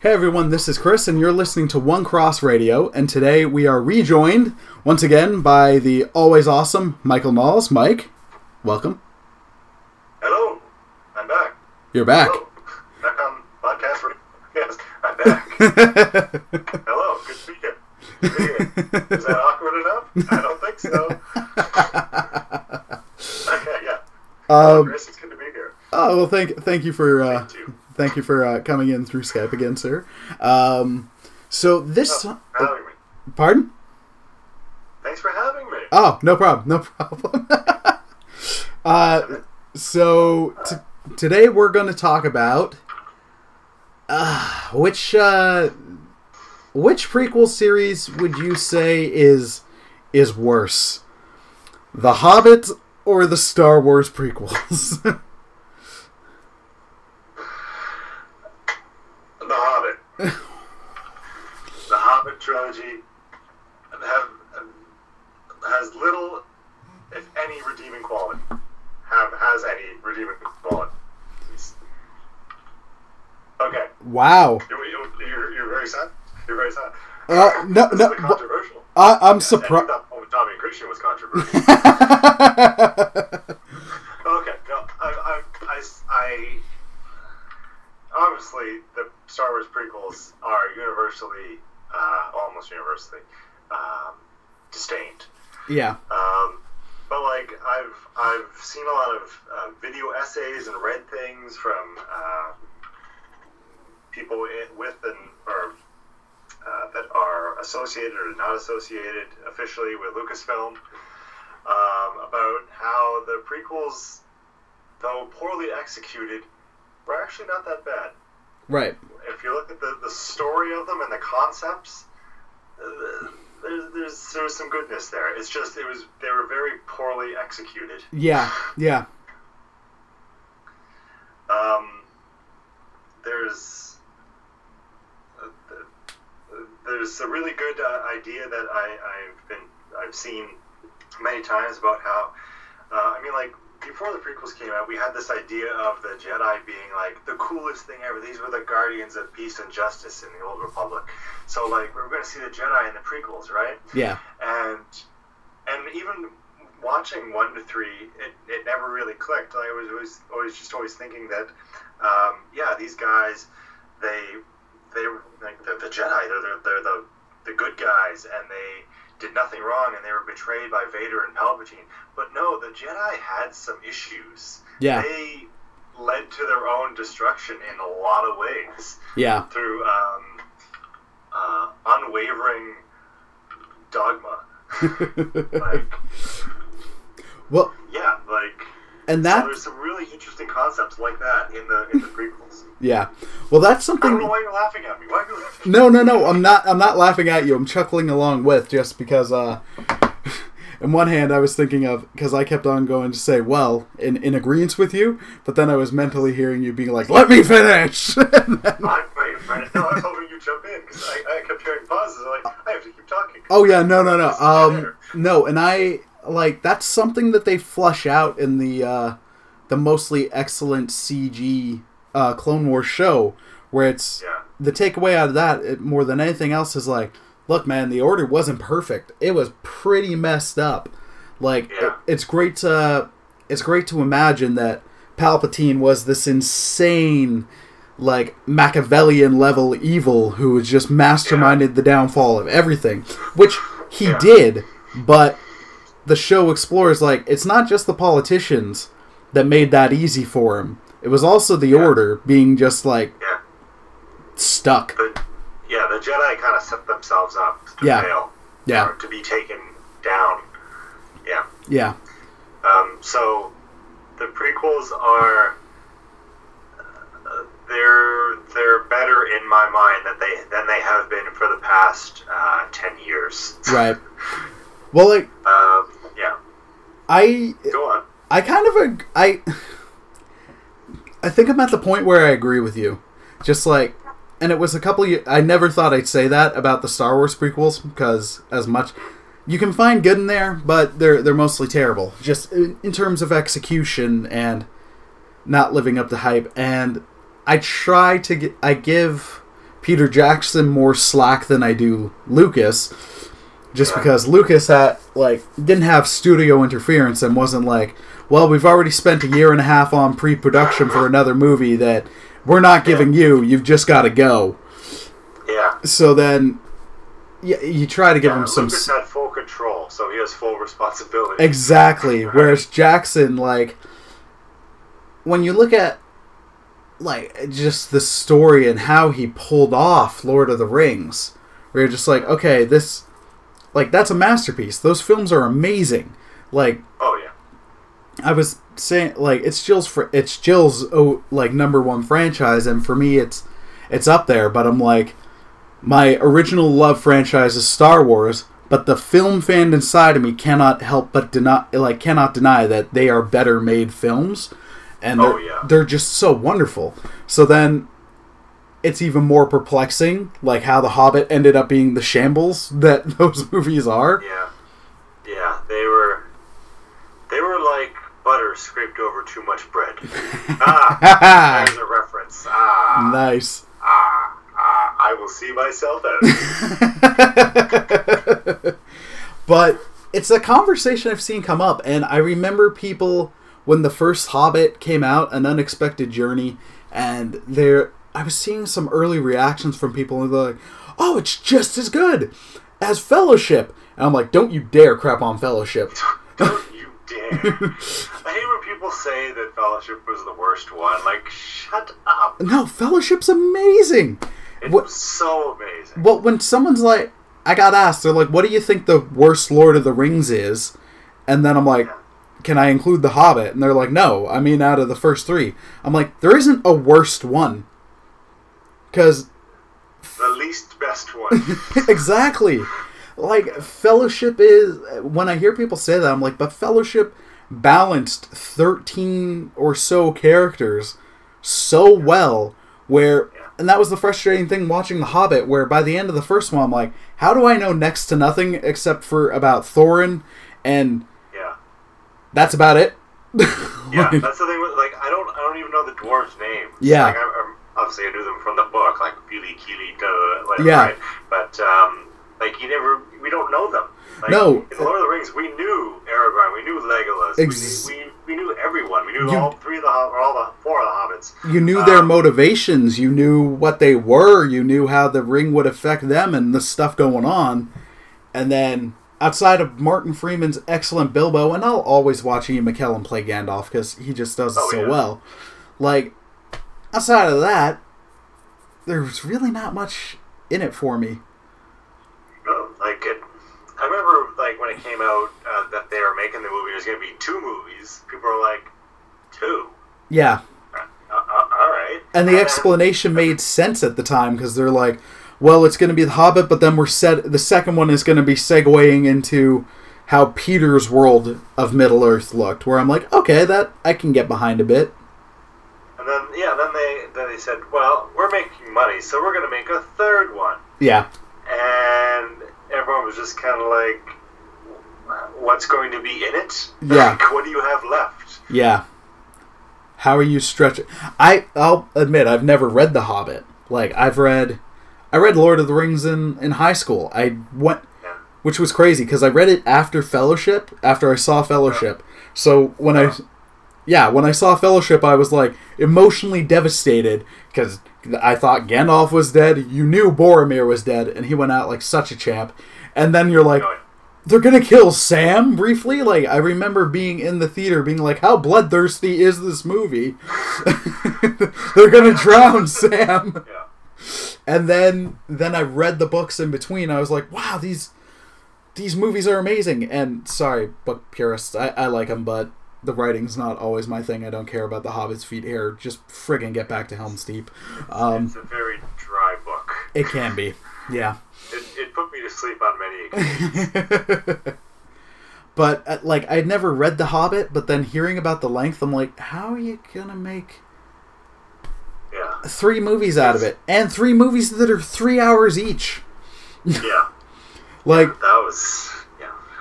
Hey everyone, this is Chris, and you're listening to One Cross Radio. And today we are rejoined once again by the always awesome Michael Knowles. Mike, welcome. Hello, I'm back. You're back. Hello, back on podcast. Radio. Yes, I'm back. Hello, good speaking. Is that awkward enough? I don't think so. okay, yeah. Hello, Um, Chris, it's good to be here. oh well, thank thank you for uh. Thank you for uh, coming in through Skype again, sir. Um, so this, Oh, for having me. pardon? Thanks for having me. Oh, no problem, no problem. uh, so t- today we're going to talk about uh, which uh, which prequel series would you say is is worse, The Hobbit or the Star Wars prequels? The Hobbit. The Hobbit trilogy have, has little, if any, redeeming quality. Have has any redeeming quality. Okay, wow. you're, you're, you're, very sad. You're very sad. Uh, no, this no, controversial. I, I'm surprised. that one with Tommy and Christian was controversial. Okay, no, I, I, I, I, obviously the Star Wars prequels are universally, uh, almost universally, um, disdained. yeah, Um, but like I've I've seen a lot of uh, video essays and read things from uh, people in, with and or uh, that are associated or not associated officially with Lucasfilm um, about how the prequels, though poorly executed, were actually not that bad. right. If you look at the, the story of them and the concepts, uh, there's, there's there was some goodness there. It's just it was they were very poorly executed. Yeah, yeah, Um, there's uh, there's a really good uh, idea that I, I've been I've seen many times about how uh, I mean like before the prequels came out we had this idea of the Jedi being like the coolest thing ever. These were the guardians of peace and justice in the old republic. So like we were going to see the Jedi in the prequels right? Yeah, and and even watching one to three, it, it never really clicked. I was always always just always thinking that, um, yeah, these guys, they they like they're the Jedi, they're, they're they're the the good guys, and they did nothing wrong, and they were betrayed by Vader and Palpatine. But no, the Jedi had some issues. yeah, They led to their own destruction in a lot of ways yeah, through um, uh, unwavering dogma. like, well, yeah, like and that, there's some really interesting concepts like that in the in the prequels. yeah, well, that's I don't something. know why you're laughing at me. Why are you laughing? No, no, no. I'm not. I'm not laughing at you. I'm chuckling along with just because. Uh, in one hand, I was thinking of because I kept on going to say, "Well," in in agreement with you, but then I was mentally hearing you being like, "Let me finish." Then- I'm waiting. No, I was hoping you'd jump in because I, I kept hearing pauses. I'm like, I have to keep talking. oh yeah, no, no, no. Um, no, and I like that's something that they flush out in the uh, the mostly excellent CG uh, Clone Wars show, where it's Yeah. the takeaway out of that it, more than anything else is like look man the order wasn't perfect it was pretty messed up like Yeah. it- it's great to it's great to imagine that palpatine was this insane like machiavellian level evil who was just masterminded the downfall of everything which he Yeah. did but the show explores like it's not just the politicians that made that easy for him it was also the Yeah. order being just like Yeah. stuck The, yeah, the Jedi kind of set themselves up to Yeah. fail. Yeah. Or to be taken down. Yeah. Yeah, Um, so the prequels are uh, they're they're better in my mind than they than they have been for the past uh, ten years. right. Well, like Um, yeah. I, Go on. I kind of ag- I, I think I'm at the point where I agree with you. Just like, and it was a couple. Of, I never thought I'd say that about the Star Wars prequels because as much you can find good in there, but they're they're mostly terrible. Just in, in terms of execution and not living up to hype. And I try to get. I give Peter Jackson more slack than I do Lucas, just because Lucas had like didn't have studio interference and wasn't like, well, we've already spent a year and a half on pre-production for another movie that we're not giving you. You've just got to go. Yeah. So then, yeah, you try to give yeah, him some. Lucas had full control, so he has full responsibility. Exactly. Whereas Jackson, like, when you look at, like, just the story and how he pulled off Lord of the Rings, where you're just like, okay, this, like, that's a masterpiece. Those films are amazing. Like, oh yeah. I was saying, like, it's Jill's, fr- it's Jill's, oh, like, number one franchise, and for me, it's, it's up there. But I'm like, my original love franchise is Star Wars, but the film fan inside of me cannot help but deny, like, cannot deny that they are better made films, and oh, they're, Oh, yeah. they're just so wonderful. So then, it's even more perplexing, like how The Hobbit ended up being the shambles that those movies are. Yeah. Yeah. They were. They were like butter scraped over too much bread. ah, there's a reference. Ah, nice. ah, ah. I will see myself out. but it's a conversation I've seen come up, and I remember people when the first Hobbit came out, An Unexpected Journey, and there I was seeing some early reactions from people, and they're like, "Oh, it's just as good as Fellowship," and I'm like, "Don't you dare crap on Fellowship." Don't you dare. I hate when people say that Fellowship was the worst one. Like, shut up. No, Fellowship's amazing. It What- was so amazing. Well, when someone's like, I got asked, they're like, "What do you think the worst Lord of the Rings is?" And then I'm like, "Can I include the Hobbit?" And they're like, "No, I mean out of the first three. I'm like, "There isn't a worst one." Because The least best one. exactly, like Fellowship is. When I hear people say that, I'm like, "But Fellowship balanced 13 or so characters so well." Where and that was the frustrating thing watching The Hobbit, where by the end of the first one, I'm like, how do I know next to nothing except for about Thorin, and yeah. that's about it. Yeah, Like, that's the thing. With, like, I don't, I don't even know the dwarves' name. Yeah. Like, I, I'm, obviously, I knew them from the book, like Fili, Kili, duh, whatever. Yeah. Right? But um, like, you never, we don't know them. Like, No. In Lord of the Rings, we knew Aragorn, we knew Legolas, Ex- we, knew, we, we knew everyone. We knew You- all three of the, or all the four of the hobbits. you knew their Um, motivations, you knew what they were, you knew how the ring would affect them, and the stuff going on. And then outside of Martin Freeman's excellent Bilbo, and I'll always watch Ian McKellen play Gandalf because he just does it Oh, so yeah. well. Like outside of that, there's really not much in it for me. No, like it. I remember, like when it came out uh, that they were making the movie. There's going to be two movies. People were like, two. Yeah, Uh, uh, all right. And the explanation made sense at the time because they're like, well, it's going to be the Hobbit, but then we're set. The second one is going to be segueing into how Peter's world of Middle Earth looked. Where I'm like, okay, that I can get behind a bit. And then yeah, then they then they said, well, we're making money, so we're going to make a third one. Yeah, And everyone was just kind of like, what's going to be in it? Yeah. Like, what do you have left? yeah. How are you stretching? I I'll admit I've never read The Hobbit. Like I've read, I read Lord of the Rings in in high school. I went, Yeah. which was crazy because I read it after Fellowship, after I saw Fellowship. So when I, yeah, when I saw Fellowship, I was like emotionally devastated because I thought Gandalf was dead. You knew Boromir was dead, and he went out like such a champ. And then you're like, they're gonna kill Sam briefly. Like I remember being in the theater, being like, "How bloodthirsty is this movie?" they're gonna drown Sam. yeah. And then then I read the books in between. I was like, "Wow, these these movies are amazing." And sorry, book purists, I, I like them, but the writing's not always my thing. I don't care about the Hobbit's feet here. Just friggin' get back to Helm's Deep. Um, It's a very dry book. it can be, yeah. It, it put me to sleep on many occasions. but uh, like I'd never read The Hobbit, but then hearing about the length, I'm like, how are you gonna make yeah. three movies out of it, and three movies that are three hours each? Yeah. Like, That was.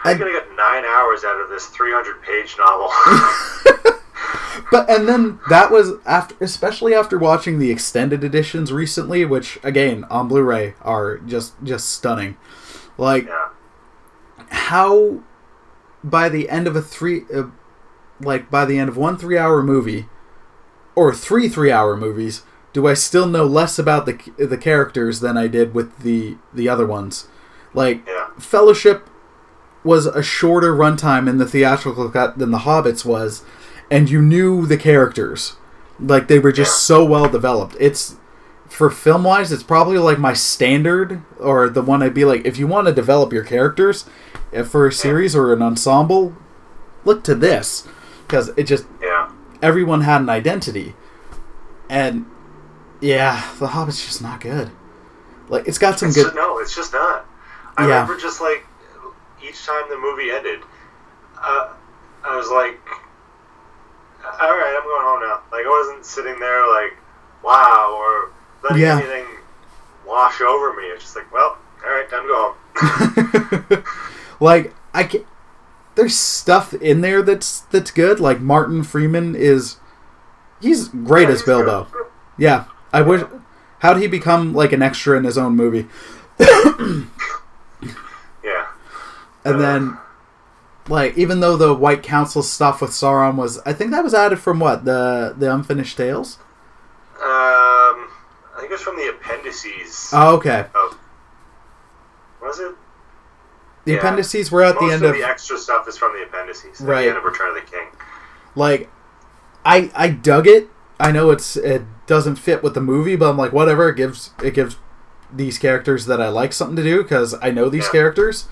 I'm going to get nine hours out of this 300 page novel. but and then that was after, especially after watching the extended editions recently, which again on Blu-ray are just just stunning. Like Yeah. how by the end of a three, uh, like by the end of one three-hour movie, or three three-hour movies, do I still know less about the the characters than I did with the the other ones? Like Yeah. Fellowship was a shorter runtime in the theatrical cut than The Hobbits was, and you knew the characters. Like they were just so well developed. It's for film wise, it's probably like my standard or the one I'd be like, if you want to develop your characters uh, for a series or an ensemble, look to this because it just Yeah. everyone had an identity, and yeah, The Hobbit's just not good. Like it's got some It's good. just, no, it's just not. I Yeah. remember just like each time the movie ended, uh, I was like, "All right, I'm going home now." Like I wasn't sitting there like, "Wow," or letting Yeah. anything wash over me. It's just like, "Well, all right, time to go home." like I can there's stuff in there that's that's good. Like Martin Freeman is he's great Yeah, as he's good. Bilbo. Yeah, I wish. How would he become like an extra in his own movie? And then, like, even though the White Council stuff with Sauron was, I think that was added from what the the Unfinished Tales. Um, I think it's from the appendices. Oh, okay. of, was it? The Yeah. appendices were at Most the end of of the extra stuff is from the appendices. At Right. the end of Return of the King. like, I I dug it. I know it's it doesn't fit with the movie, but I'm like, whatever. It gives it gives these characters that I like something to do because I know these Yeah. characters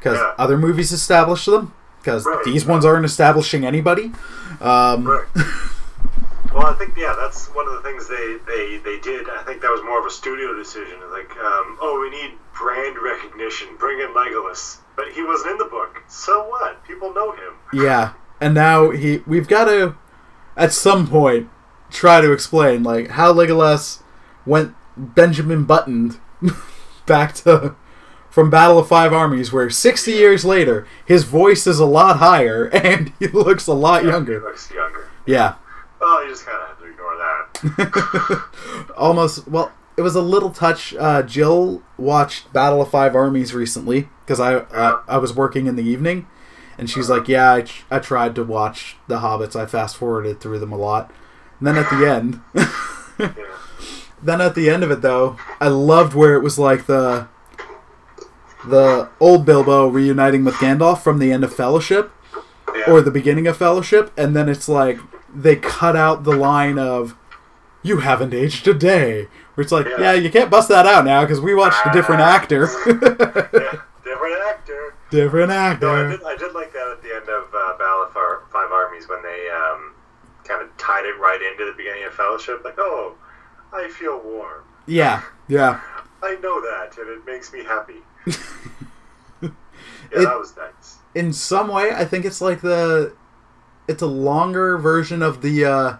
because Yeah. other movies establish them because Right. these ones aren't establishing anybody. Um, Right. well, I think yeah, that's one of the things they, they, they did. I think that was more of a studio decision. Like, um, oh, we need brand recognition. Bring in Legolas, but he wasn't in the book. So what? People know him. Yeah, and now he we've got to at some point try to explain like how Legolas went Benjamin Buttoned back to from Battle of Five Armies, where sixty years later his voice is a lot higher and he looks a lot He younger. looks younger. Yeah, Well, you just kind of have to ignore that. almost. Well, it was a little touch. Uh, Jill watched Battle of Five Armies recently because I uh, I was working in the evening, and she's like, "Yeah, I, I tried to watch The Hobbits. I fast forwarded through them a lot." And then at the end, Yeah. then at the end of it though, I loved where it was like the the old Bilbo reuniting with Gandalf from the end of Fellowship Yeah. or the beginning of Fellowship, and then it's like they cut out the line of "You haven't aged a day," where it's like, Yeah. yeah, you can't bust that out now because we watched a different actor, yeah. Different actor. different No, I actor. did, I did like that at the end of uh, Battle of Five Armies when they um, kind of tied it right into the beginning of Fellowship. Like, oh, I feel warm. Yeah, yeah. I know that, and it makes me happy. Yeah, It- that was nice. In some way, I think it's like the it's a longer version of the uh,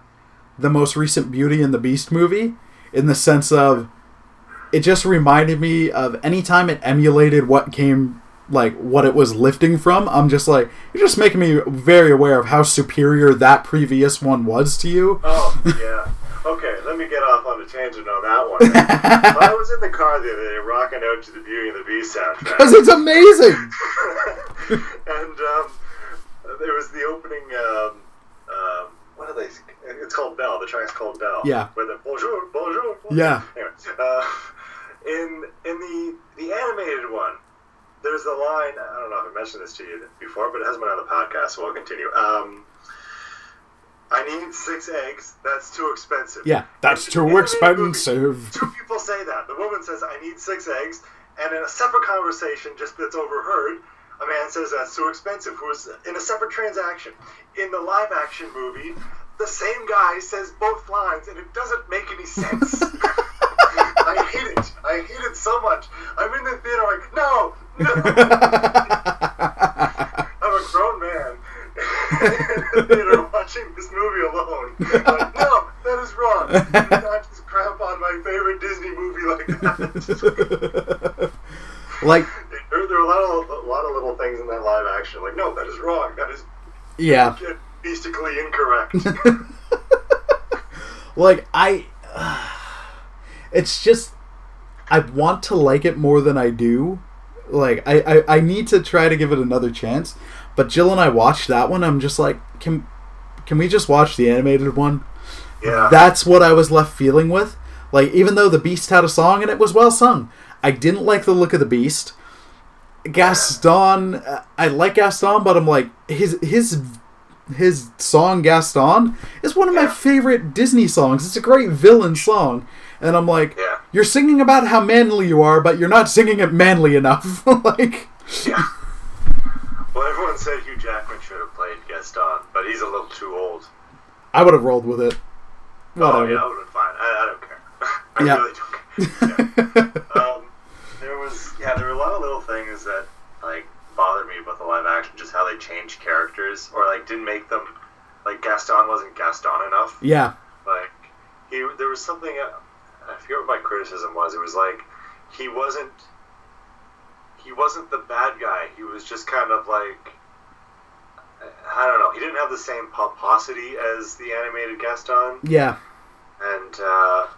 the most recent Beauty and the Beast movie in the sense of it just reminded me of any time it emulated what came like what it was lifting from i'm just like you're just making me very aware of how superior that previous one was to you Oh, yeah. Me get off on a tangent on that one. I was in the car the other day rocking out to the Beauty and the Beast soundtrack. because it's amazing and um, there was the opening. Um, um, what are they? It's called Belle. The track's called Belle. Yeah. Where the bonjour, bonjour. bonjour. Yeah. Anyway, uh, in in the the animated one, there's the line. I don't know if I mentioned this to you before, but it hasn't been on the podcast, so I'll continue. Um, I need six eggs. That's too expensive. yeah that's In too the animated movie, expensive Two people say that. The woman says, I need six eggs. And in a separate conversation, just that's overheard, a man says that's too expensive, who is in a separate transaction. In the live action movie, the same guy says both lines, and it doesn't make any sense. I hate it. I hate it so much. I'm in the theater like, no, no. I'm a grown man theater watching this movie alone. Like, no, that is wrong. You not just crap on my favorite Disney movie like that. like there, there are a lot of a lot of little things in that live action. Like, no, that is wrong. That is yeah beast Grammatically incorrect. like I, it's just I want to like it more than I do. Like I, I, I need to try to give it another chance. But Jill and I watched that one. I'm just like, can can we just watch the animated one? yeah. That's what I was left feeling with. Like even though the Beast had a song and it was well sung, I didn't like the look of the Beast. Gaston, uh, I like Gaston, but I'm like his his his song Gaston is one of my favorite Disney songs. It's a great villain song, and I'm like, Yeah. you're singing about how manly you are, but you're not singing it manly enough. like, Yeah. Said Hugh Jackman should have played Gaston, but he's a little too old. I would have rolled with it. Oh, yeah, I would have been fine. I, I don't care. I Yeah. really don't care. Yeah. um, there was, yeah, there were a lot of little things that, like, bothered me about the live action, just how they changed characters, or, like, didn't make them, like, Gaston wasn't Gaston enough. yeah, Like, he, there was something, uh, I forget what my criticism was. It was like, he wasn't, he wasn't the bad guy. He was just kind of like, I don't know. He didn't have the same pomposity as the animated Gaston, yeah, and uh, I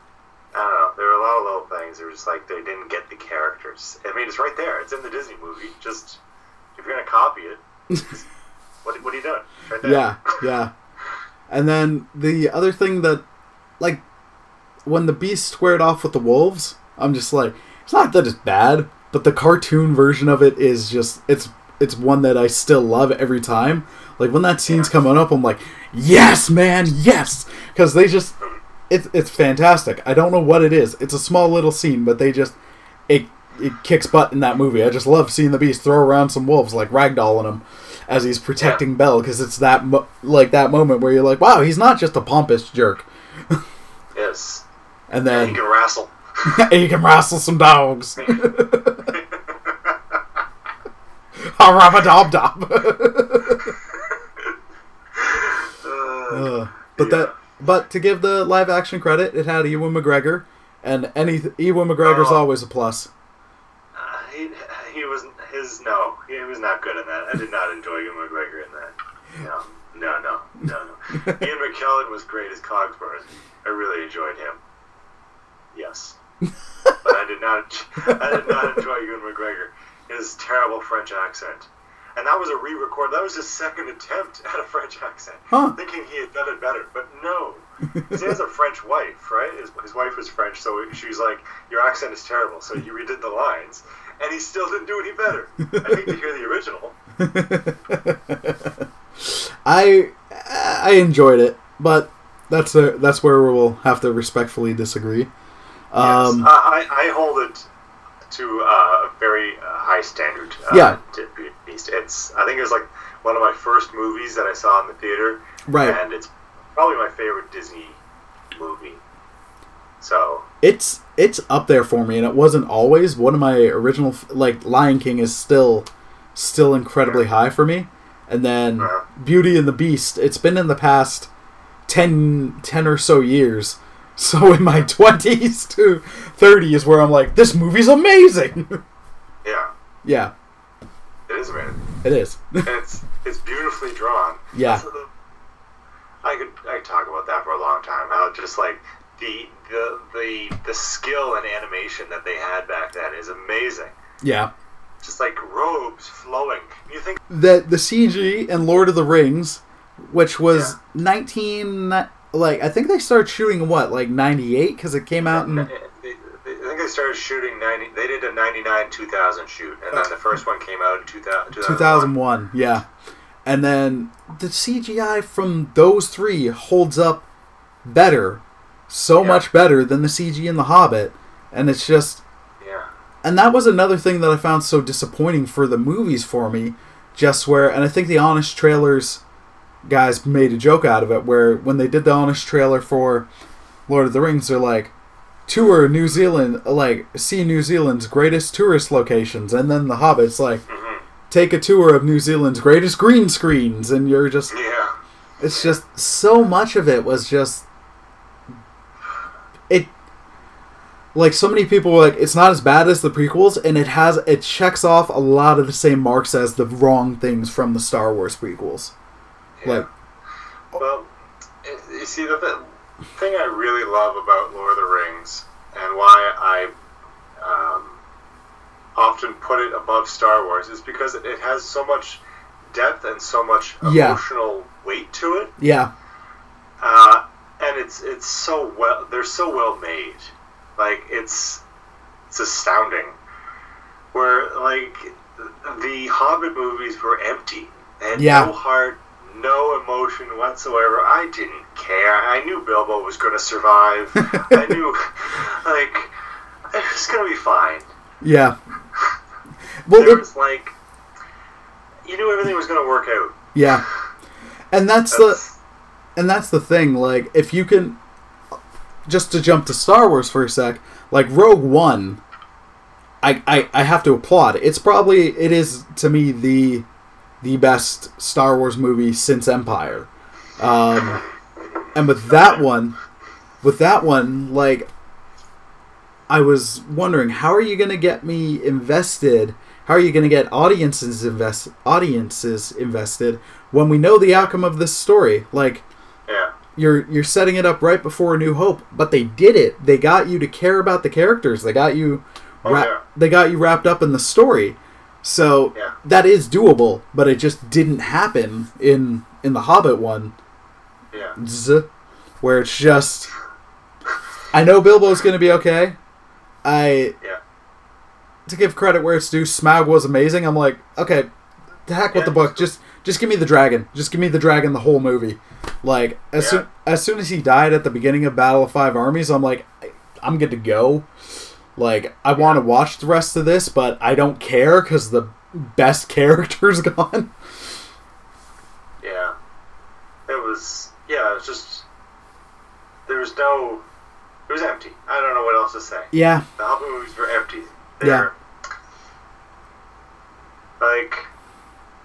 don't know. There were a lot of little things. They were just like they didn't get the characters. I mean, it's right there. It's in the Disney movie. Just if you're gonna copy it, just- what, what are you doing? Right yeah, yeah. And then the other thing that, like, when the beast squared off with the wolves, I'm just like, it's not that it's bad, but the cartoon version of it is just it's it's one that I still love every time. Like when that scene's Yeah. coming up, I'm like, yes, man, yes, because they just it's it's fantastic. I don't know what it is. It's a small little scene, but they just it it kicks butt in that movie. I just love seeing the beast throw around some wolves like ragdolling them as he's protecting Belle because it's that mo- like that moment where you're like, wow, he's not just a pompous jerk, Yes. and And then he can wrestle. he can wrestle some dogs. A rub dob dob. Uh, But Yeah. that, but to give the live action credit, it had Ewan McGregor, and any Ewan McGregor's Oh. always a plus. Uh, he, he was his no. He was not good in that. I did not enjoy Ewan McGregor in that. No, no, no, no, no. Ian McKellen was great as Cogsworth. I really enjoyed him. Yes, but I did not. I did not enjoy Ewan McGregor. His terrible French accent, and that was a re-record. That was his second attempt at a French accent, Huh? thinking he had done it better. But no, he has a French wife, right? His, his wife was French, so she was like, "Your accent is terrible." So he redid the lines, and he still didn't do any better. I hate to hear the original. I I enjoyed it, but that's a, that's where we'll have to respectfully disagree. Um, yes. I I hold it to uh, a very uh, high standard. Uh, Yeah. to the Beast. It's I think it was like one of my first movies that I saw in the theater, right. and it's probably my favorite Disney movie. So it's it's up there for me, and it wasn't always one of my original. Like Lion King is still still incredibly high for me, and then Uh-huh. Beauty and the Beast. It's been in the past 10, 10 or so years. So in my twenties to thirties, where I'm like, this movie's amazing. yeah, yeah, it is amazing. it is. and it's it's beautifully drawn. Yeah. That's the- I could I could talk about that for a long time. How just like the the the the skill and animation that they had back then is amazing. yeah. Just like robes flowing. You think that the CG and Lord of the Rings, which was nineteen like I think they started shooting what like ninety eight because it came out in I think they started shooting ninety. They did a ninety nine two thousand shoot, and then the oh. first one came out in 2000, 2001 yeah and then the cgi from those three holds up better so Yeah. much better than the cg in the hobbit and it's just Yeah. and that was another thing that i found so disappointing for the movies for me just where and i think the honest trailers guys made a joke out of it where when they did the honest trailer for lord of the rings they're like tour new zealand like see new zealand's greatest tourist locations and then the hobbit's like hmm take a tour of New Zealand's greatest green screens, and you're just, Yeah. it's just so much of it was just, it, like so many people were like, it's not as bad as the prequels, and it has, it checks off a lot of the same marks as the wrong things from the Star Wars prequels. Yeah. Like, Well, you see, the th- thing I really love about Lord of the Rings and why I um, often put it above Star Wars is because it has so much depth and so much Yeah. emotional weight to it. Yeah, uh, and it's it's so well they're so well made like it's it's astounding where like the hobbit movies were empty they had Yeah. no heart no emotion whatsoever i didn't care i knew bilbo was going to survive i knew like it was going to be fine yeah. Well, there it- was like you knew everything was going to work out yeah, and that's the and that's the thing. Like, if you can, just to jump to Star Wars for a sec, like Rogue One, I, I I have to applaud. It's probably it is to me the the best Star Wars movie since Empire. Um, and with that one, with that one, like, I was wondering, how are you going to get me invested? How are you going to get audiences invest audiences invested when we know the outcome of this story? Like, yeah you're you're setting it up right before A New Hope, but they did it. They got you to care about the characters. They got you, Oh, yeah. they got you wrapped up in the story. So Yeah. that is doable, but it just didn't happen in in the Hobbit one, yeah Z, where it's just. I know Bilbo's going to be okay. I yeah to give credit where it's due, Smaug was amazing. I'm like, okay, to heck with the book. Just just give me the dragon. Just give me the dragon the whole movie. Like as Yeah. soon as soon as he died at the beginning of Battle of Five Armies, I'm like, I- I'm good to go. Like I want to watch the rest of this, but I don't care because the best character's gone. Yeah. It was yeah, it was just there was no it was empty. I don't know what else to say. Yeah, The Hobbit movies were empty. Yeah. They're like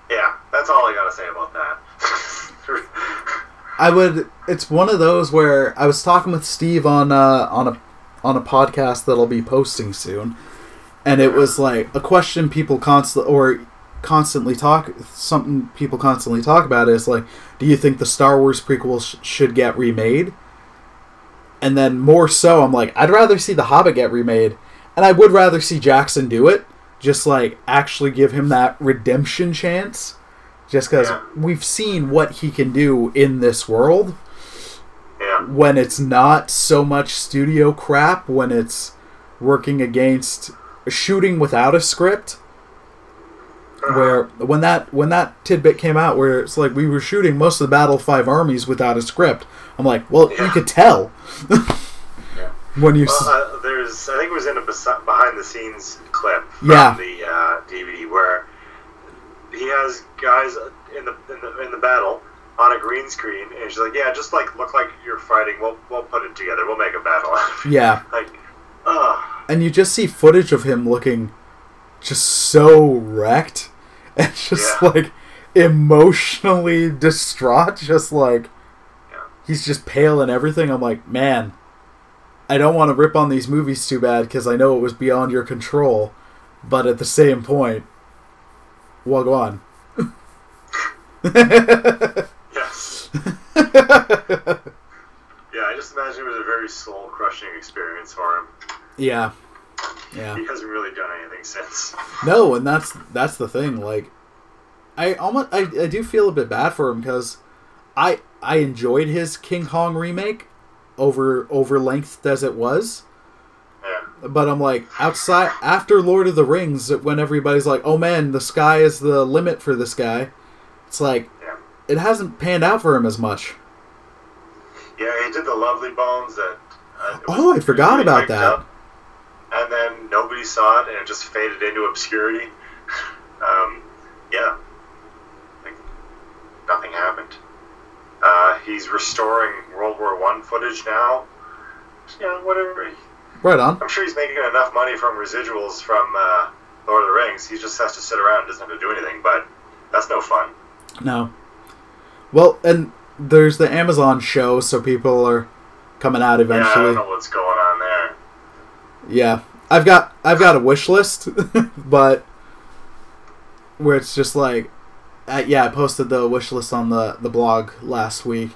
yeah, that's all I gotta say about that. I would. It's one of those where I was talking with Steve on uh, on a on a podcast that I'll be posting soon, and it was like a question people constantly or constantly talk something people constantly talk about is like, do you think the Star Wars prequel sh- should get remade? And then more so, I'm like, I'd rather see The Hobbit get remade, and I would rather see Jackson do it. Just like actually give him that redemption chance, just because Yeah. we've seen what he can do in this world. When it's not so much studio crap, when it's working against shooting without a script. Where when that when that tidbit came out, where it's like we were shooting most of the Battle Five Armies without a script, I'm like, well, you could tell Yeah. when you. Well, uh, there's, I think it was in a behind the scenes clip from Yeah. the uh, DVD where he has guys in the, in the in the battle on a green screen, and she's like, "Yeah, just like look like you're fighting. We'll we'll put it together. We'll make a battle." yeah, like, ugh. and you just see footage of him looking just so wrecked and just Yeah. like emotionally distraught just like Yeah. he's just pale and everything i'm like man i don't want to rip on these movies too bad because i know it was beyond your control but at the same point well go on. Yeah, I just imagine it was a very soul crushing experience for him. yeah yeah He hasn't really done anything since. No, and that's that's the thing. Like, I almost I, I do feel a bit bad for him because I I enjoyed his King Kong remake over over length as it was, Yeah. but I'm like outside after Lord of the Rings when everybody's like, oh man, the sky is the limit for this guy. It's like Yeah. It hasn't panned out for him as much. Yeah, he did the Lovely Bones that. Uh, Oh, I forgot about that. up, and then nobody saw it, and it just faded into obscurity. um, yeah, like nothing happened. Uh, he's restoring World War One footage now. Know, whatever. Right on. I'm sure he's making enough money from residuals from uh, Lord of the Rings. He just has to sit around, and doesn't have to do anything. But that's no fun. No. Well, and there's the Amazon show, so people are coming out eventually. Yeah, I don't know what's going on there. Yeah, I've got I've got a wish list, but where it's just like uh, yeah, I posted the wish list on the the blog last week.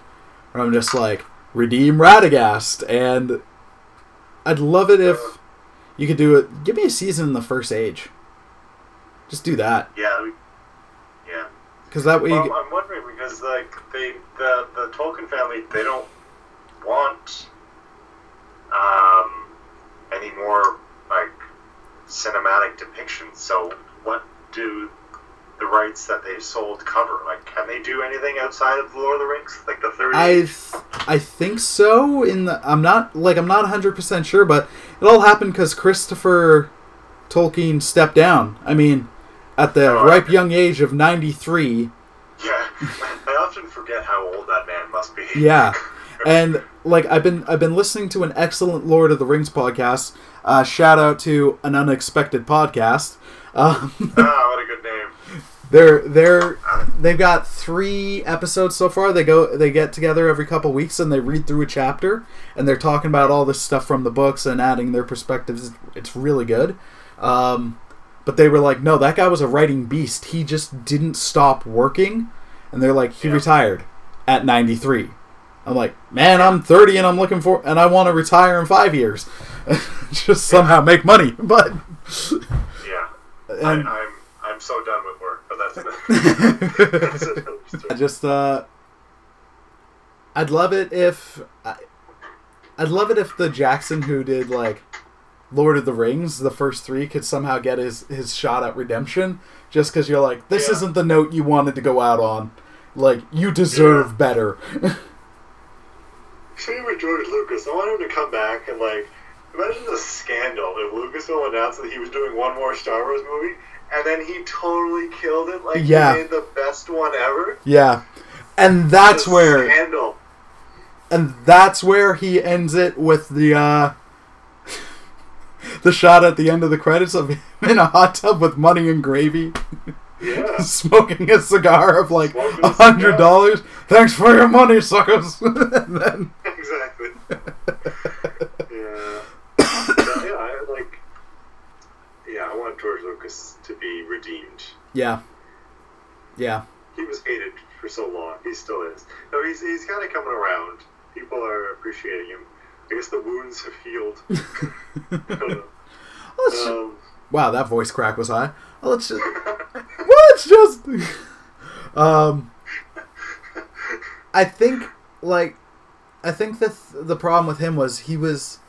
Where I'm just like redeem Radagast, and I'd love it if you could do it. Give me a season in the first age. Just do that, yeah. Because that way Well, get, I'm wondering because like they the the Tolkien family they don't want um any more like cinematic depictions. So what do the rights that they've sold cover? Like, can they do anything outside of the Lord of the Rings, like the third? I th- I think so. In the I'm not like I'm not 100 percent sure, but it all happened because Christopher Tolkien stepped down. I mean, at the Oh, ripe young age of 93. Yeah, I often forget how old that man must be. Yeah, and like I've been I've been listening to an excellent Lord of the Rings podcast. Uh, shout out to an unexpected podcast. Um, ah, what a good name. they're they're they've got three episodes so far. They go they get together every couple weeks and they read through a chapter and they're talking about all this stuff from the books and adding their perspectives. It's really good. Um, but they were like, no, that guy was a writing beast. He just didn't stop working. And they're like, he Yeah. retired at 93. I'm like, man, I'm 30 and I'm looking for, and I want to retire in five years. just somehow make money. But, Yeah, and, I, I'm I'm so done with work, but that's, that's another I just uh I'd love it if I, I'd love it if the Jackson who did like Lord of the Rings, the first three, could somehow get his his shot at redemption. Just because you're like, this Yeah. isn't the note you wanted to go out on. Like you deserve Yeah. better. Same with George Lucas. I want him to come back and like imagine the scandal if Lucasfilm announced that he was doing one more Star Wars movie and then he totally killed it like Yeah. he made the best one ever. yeah, and that's The where scandal. and that's where he ends it with the uh the shot at the end of the credits of him in a hot tub with money and gravy. Yeah. smoking a cigar of like a hundred dollars. Thanks for your money, suckers. then, exactly. Yeah. Yeah, I like Yeah, I want George Lucas to be redeemed. yeah, yeah, He was hated for so long. He still is. No, he's he's kind of coming around. People are appreciating him. I guess the wounds have healed. I. Let's ju- Um, wow, that voice crack was high. Well, Let's just, let's just. Um, I think like, I think that th- the problem with him was he was.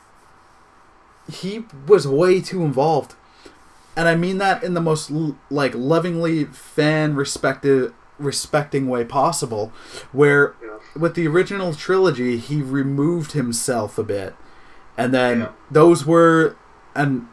He was way too involved, and I mean that in the most like lovingly fan respected respecting way possible, where yeah. With the original trilogy, he removed himself a bit, and then Yeah. those were, and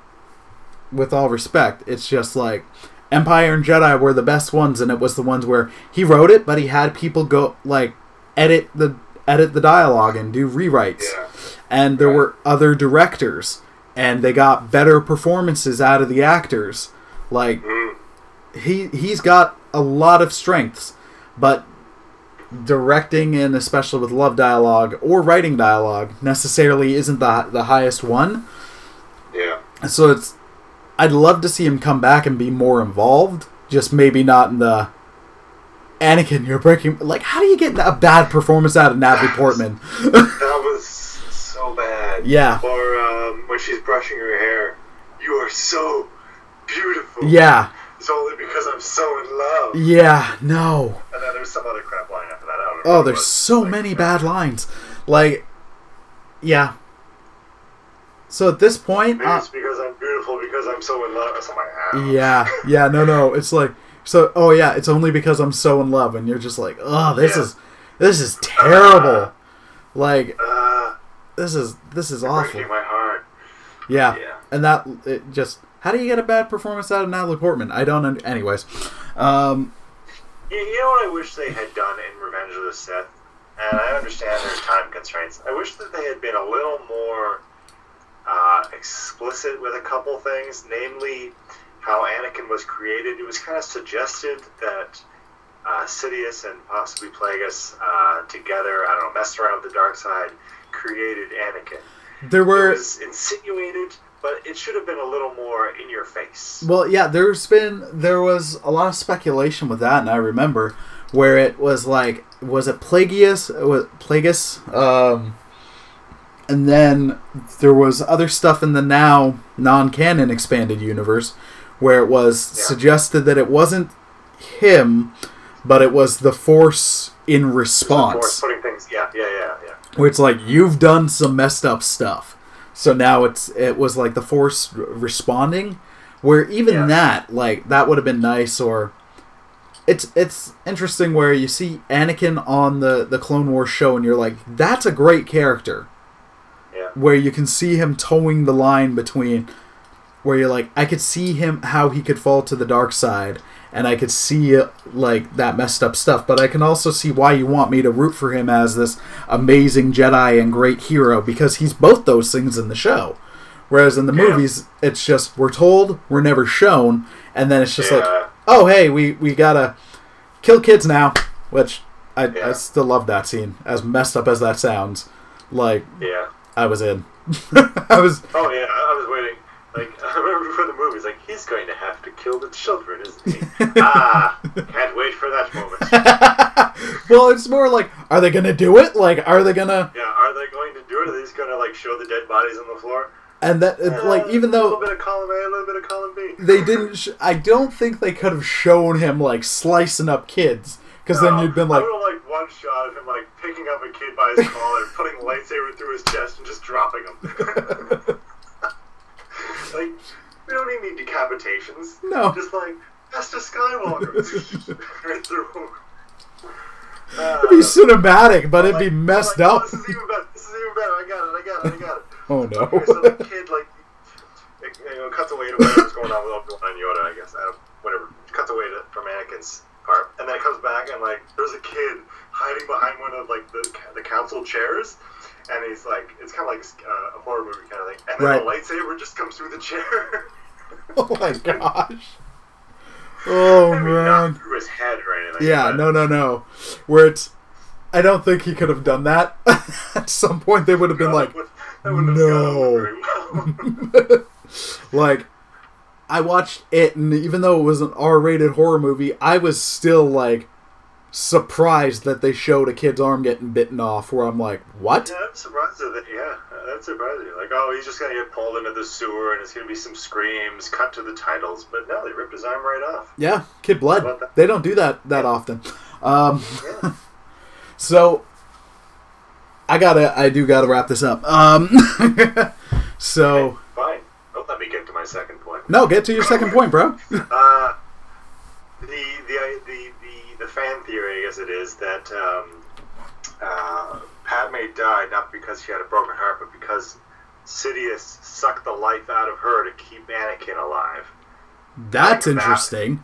with all respect, it's just like Empire and Jedi were the best ones, and it was the ones where he wrote it, but he had people go like edit the edit the dialogue and do rewrites, Yeah. and there Right. were other directors, and they got better performances out of the actors, like Mm. he he's got a lot of strengths, but directing and especially with love dialogue or writing dialogue necessarily isn't the the highest one. Yeah. So it's I'd love to see him come back and be more involved, just maybe not in the Anakin, you're breaking like how do you get a bad performance out of Natalie Portman? That was so bad. yeah. Or um, when she's brushing her hair, you are so beautiful. Yeah. It's only because I'm so in love. Yeah, no. And then there's some other crap line after that. Oh, there's so Like, many bad lines. Like yeah. So at this point, Maybe uh, it's because I'm beautiful because I'm so in love. Something like. Yeah, yeah, no, no. It's like so. Oh yeah, it's only because I'm so in love, and you're just like, oh, this Yeah. is this is terrible. Like Uh, this is this is awful. breaking my heart. Yeah, Yeah. and that it just how do you get a bad performance out of Natalie Portman? I don't. Un- anyways, um, You, you know what I wish they had done in Revenge of the Sith? And I understand there's time constraints. I wish that they had been a little more uh, explicit with a couple things, namely how Anakin was created. It was kind of suggested that uh, Sidious and possibly Plagueis uh, together, I don't know, messed around with the dark side, created Anakin. there It was insinuated, but it should have been a little more in your face. Well, yeah, there's been there was a lot of speculation with that, and I remember where it was like, was it Plagueis? Was Plagueis? Um, and then there was other stuff in the now non-canon expanded universe where it was Yeah. suggested that it wasn't him, but it was the Force in response. putting things. Yeah, yeah, yeah, yeah. where it's like you've done some messed up stuff so now it's it was like the force responding where even Yeah. that like that would have been nice or it's it's interesting where you see Anakin on the the Clone Wars show and you're like that's a great character Yeah. where you can see him toeing the line between where you're like I could see him how he could fall to the dark side and I could see like that messed up stuff but I can also see why you want me to root for him as this amazing Jedi and great hero because he's both those things in the show whereas in the Yeah. movies it's just we're told we're never shown and then it's just like oh hey we we gotta kill kids now which I, I still love that scene as messed up as that sounds like Yeah. I was in. I was. Oh yeah, I I was waiting. Like I remember for the movies, like he's going to have to kill the children, isn't he? ah, can't wait for that moment. well, it's more like, are they gonna do it? Like, are they gonna? Yeah, are they going to do it? Are they just going to like show the dead bodies on the floor? And that, it's like, Uh, even a little though bit of column A, a little bit of column B. they didn't, sh- I don't think they could have shown him like slicing up kids, because then you'd been like, I would have like one shot of him like picking up a kid by his collar, putting a lightsaber through his chest, and just dropping him. Like we don't even need decapitations. No. just like Master Skywalker right through. Uh, it'd be cinematic, but it'd be messed like, oh, up. This is even better. This is even better. I got it. I got it. I got it. Oh no. Okay, so the kid like, it, you know, cuts away to whatever's going on with Obi Wan and Yoda. I guess I don't, whatever. Cuts away to, from Anakin's part, and then it comes back and like there's a kid hiding behind one of like the the council chairs. And he's like, it's kind of like uh, a horror movie kind of thing. And then Right. the lightsaber just comes through the chair. oh my gosh. Oh I mean, man. through his head or anything. Yeah, but- no, no, no. Where it's, I don't think he could have done that. At some point, they would have been No, like, that would- that wouldn't have no. very well. like I watched it, and even though it was an R-rated horror movie, I was still like surprised that they showed a kid's arm getting bitten off. Where I'm like, what? Yeah, I'm surprised that. Yeah, that's surprising. Like, oh, he's just gonna get pulled into the sewer, and it's gonna be some screams, cut to the titles. But no, they ripped his arm right off. Yeah, kid blood. They don't do that that often. Um, Yeah. so I gotta, I do gotta wrap this up. Um, so Fine. Don't let me get to my second point. no, get to your second point, bro. Uh, the the the fan theory, I guess it is, that um, uh, Padme died not because she had a broken heart, but because Sidious sucked the life out of her to keep Anakin alive. That's Like interesting.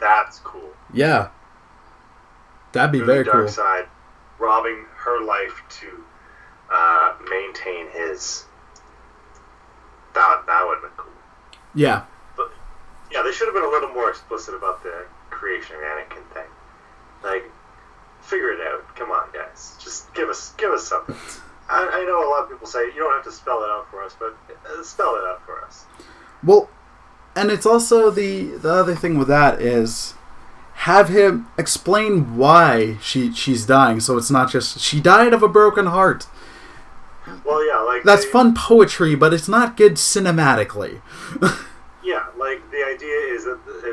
That's cool. Yeah, that'd be Through the very dark cool. side, robbing her life to uh, maintain his. That that would have been cool. Yeah, But yeah, they should have been a little more explicit about the creation of Anakin thing. Like, figure it out. Come on, guys. Just give us give us something. I, I know a lot of people say you don't have to spell it out for us, but uh, spell it out for us. Well, and it's also the the other thing with that is have him explain why she she's dying, so it's not just she died of a broken heart. Well, yeah, like That's they- fun poetry, but it's not good cinematically.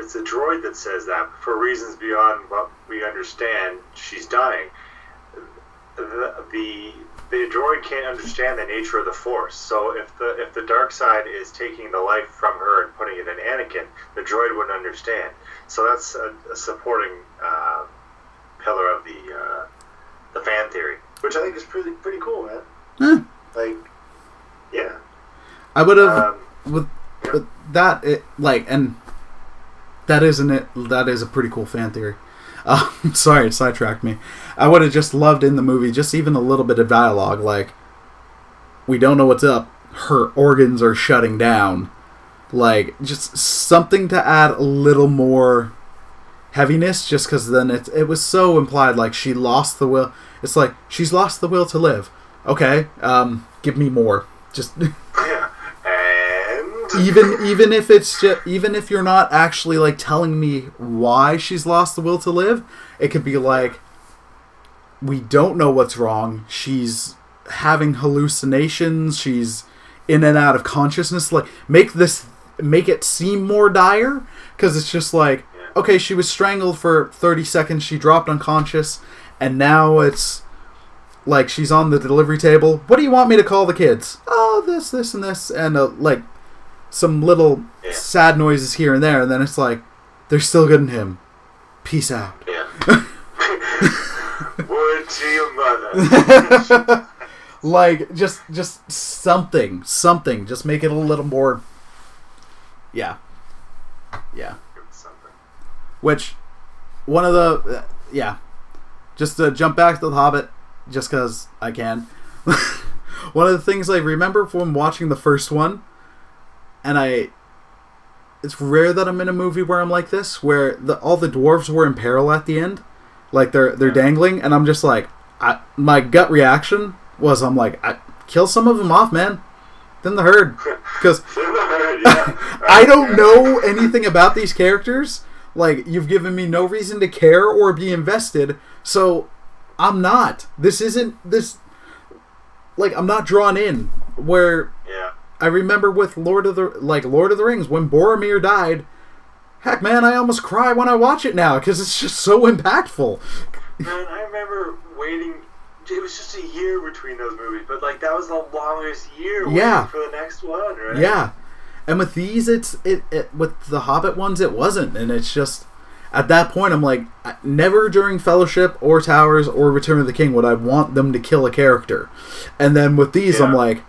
it's a droid that says that for reasons beyond what we understand. She's dying. The the, the droid can't understand the nature of the Force. So if the if the dark side is taking the life from her and putting it in Anakin, the droid wouldn't understand. So that's a, a supporting uh, pillar of the uh, the fan theory, which I think is pretty pretty cool, man. Eh, Like, yeah. I would have Um, with, with that it like and that isn't it. That is a pretty cool fan theory. Uh, sorry it sidetracked me. I would have just loved in the movie just even a little bit of dialogue like we don't know what's up. Her organs are shutting down. Like just something to add a little more heaviness just because then it, it was so implied like she lost the will. It's like she's lost the will to live. Okay um give me more. Just even even if it's just, even if you're not actually like telling me why she's lost the will to live, it could be like we don't know what's wrong. She's having hallucinations. She's in and out of consciousness. Like make this make it seem more dire because it's just like okay, she was strangled for 30 seconds, she dropped unconscious, and now it's like she's on the delivery table. What do you want me to call the kids? Oh, this, this, and this, and uh, like some little Yeah. sad noises here and there, and then it's like they're still good in him. Peace out. Yeah. Word to your mother. like just just something, something. Just make it a little more. Yeah. Yeah. Which one of the uh, yeah, just to jump back to the Hobbit, just because I can. one of the things I remember from watching the first one, and I, it's rare that I'm in a movie where I'm like this, where the all the dwarves were in peril at the end, like they're they're dangling, and I'm just like, I, my gut reaction was I'm like, I, kill some of them off, man, then the herd, because. I don't know anything about these characters. Like you've given me no reason to care or be invested, so I'm not. This isn't this. Like I'm not drawn in. Where Yeah. I remember with Lord of the like Lord of the Rings when Boromir died. Heck, man, I almost cry when I watch it now because it's just so impactful. Man, I remember waiting. It was just a year between those movies, but like that was the longest year waiting Yeah. for the next one, right? Yeah, and with these, it's it, it with the Hobbit ones, it wasn't, and it's just at that point, I'm like, never during Fellowship or Towers or Return of the King would I want them to kill a character, and then with these, I'm like,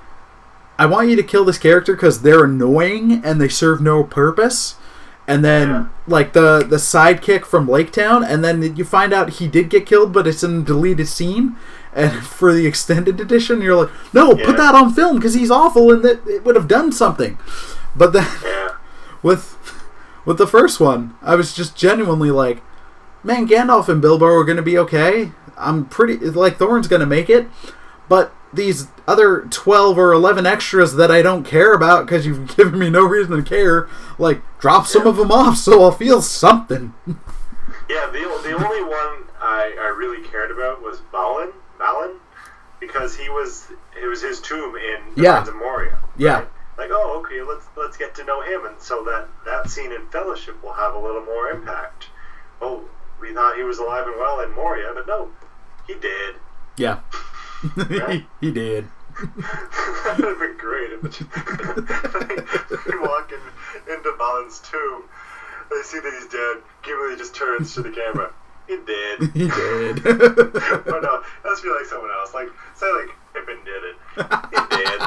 I want you to kill this character because they're annoying and they serve no purpose. And then, Yeah. like the the sidekick from Lake Town, and then you find out he did get killed, but it's in a deleted scene. And for the extended edition, you're like, no, Yeah. put that on film because he's awful, and that it would have done something. But then Yeah. with with the first one, I was just genuinely like, man, Gandalf and Bilbo are going to be okay. I'm pretty like Thorin's going to make it, but these other 12 or 11 extras that I don't care about because you've given me no reason to care, like drop some Yeah. of them off so I'll feel something. Yeah, the, the only one I, I really cared about was Balin, Balin, because he was it was his tomb in the Yeah. Of Moria. Yeah. Like, oh, okay, let's let's get to know him, and so that that scene in Fellowship will have a little more impact. Oh, we thought he was alive and well in Moria, but no, he did. Yeah. He, he did. that would have been great if they walk in, into Balin's tomb. They see that he's dead. Gimli just turns to the camera. He did. He did. oh no, that's be like someone else. Like say like Pippin did it. He did.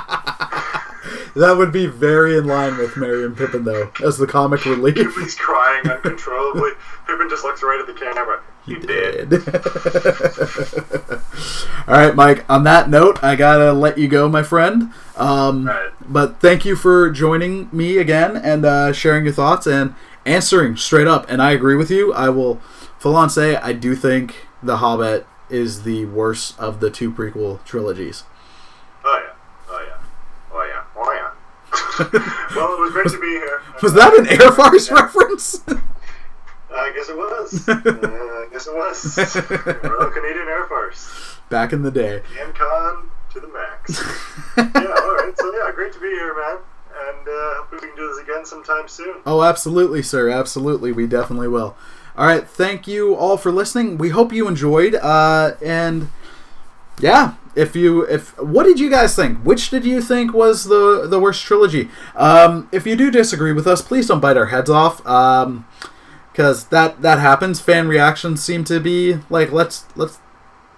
That would be very in line with Merry and Pippin, though, as the comic relief. Gimli's crying uncontrollably. Pippin just looks right at the camera. He, did. All right, Mike. On that note, I gotta let you go, my friend. Um, Right. But thank you for joining me again and uh, sharing your thoughts and answering straight up. And I agree with you. I will full on say I do think The Hobbit is the worst of the two prequel trilogies. Oh yeah. Oh yeah. Oh yeah. Oh yeah. Well, it was great to be here. Was that an Air Force reference? I guess it was. uh, I guess it was. Royal Canadian Air Force. Back in the day. CanCon to the max. yeah, alright. So, yeah, great to be here, man. And uh, hope we can do this again sometime soon. Oh, absolutely, sir. Absolutely. We definitely will. All right. Thank you all for listening. We hope you enjoyed. Uh, and yeah, if you if what did you guys think? Which did you think was the the worst trilogy? Um, if you do disagree with us, please don't bite our heads off. Um, because that that happens. Fan reactions seem to be like let's let's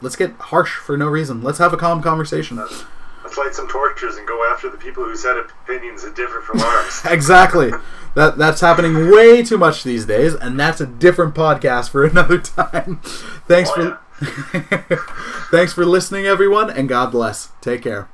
let's get harsh for no reason. Let's have a calm conversation. Let's light some torches and go after the people who said opinions that differ from ours. exactly. That that's happening way too much these days, and that's a different podcast for another time. Thanks Oh, for thanks for listening, everyone, and God bless. Take care.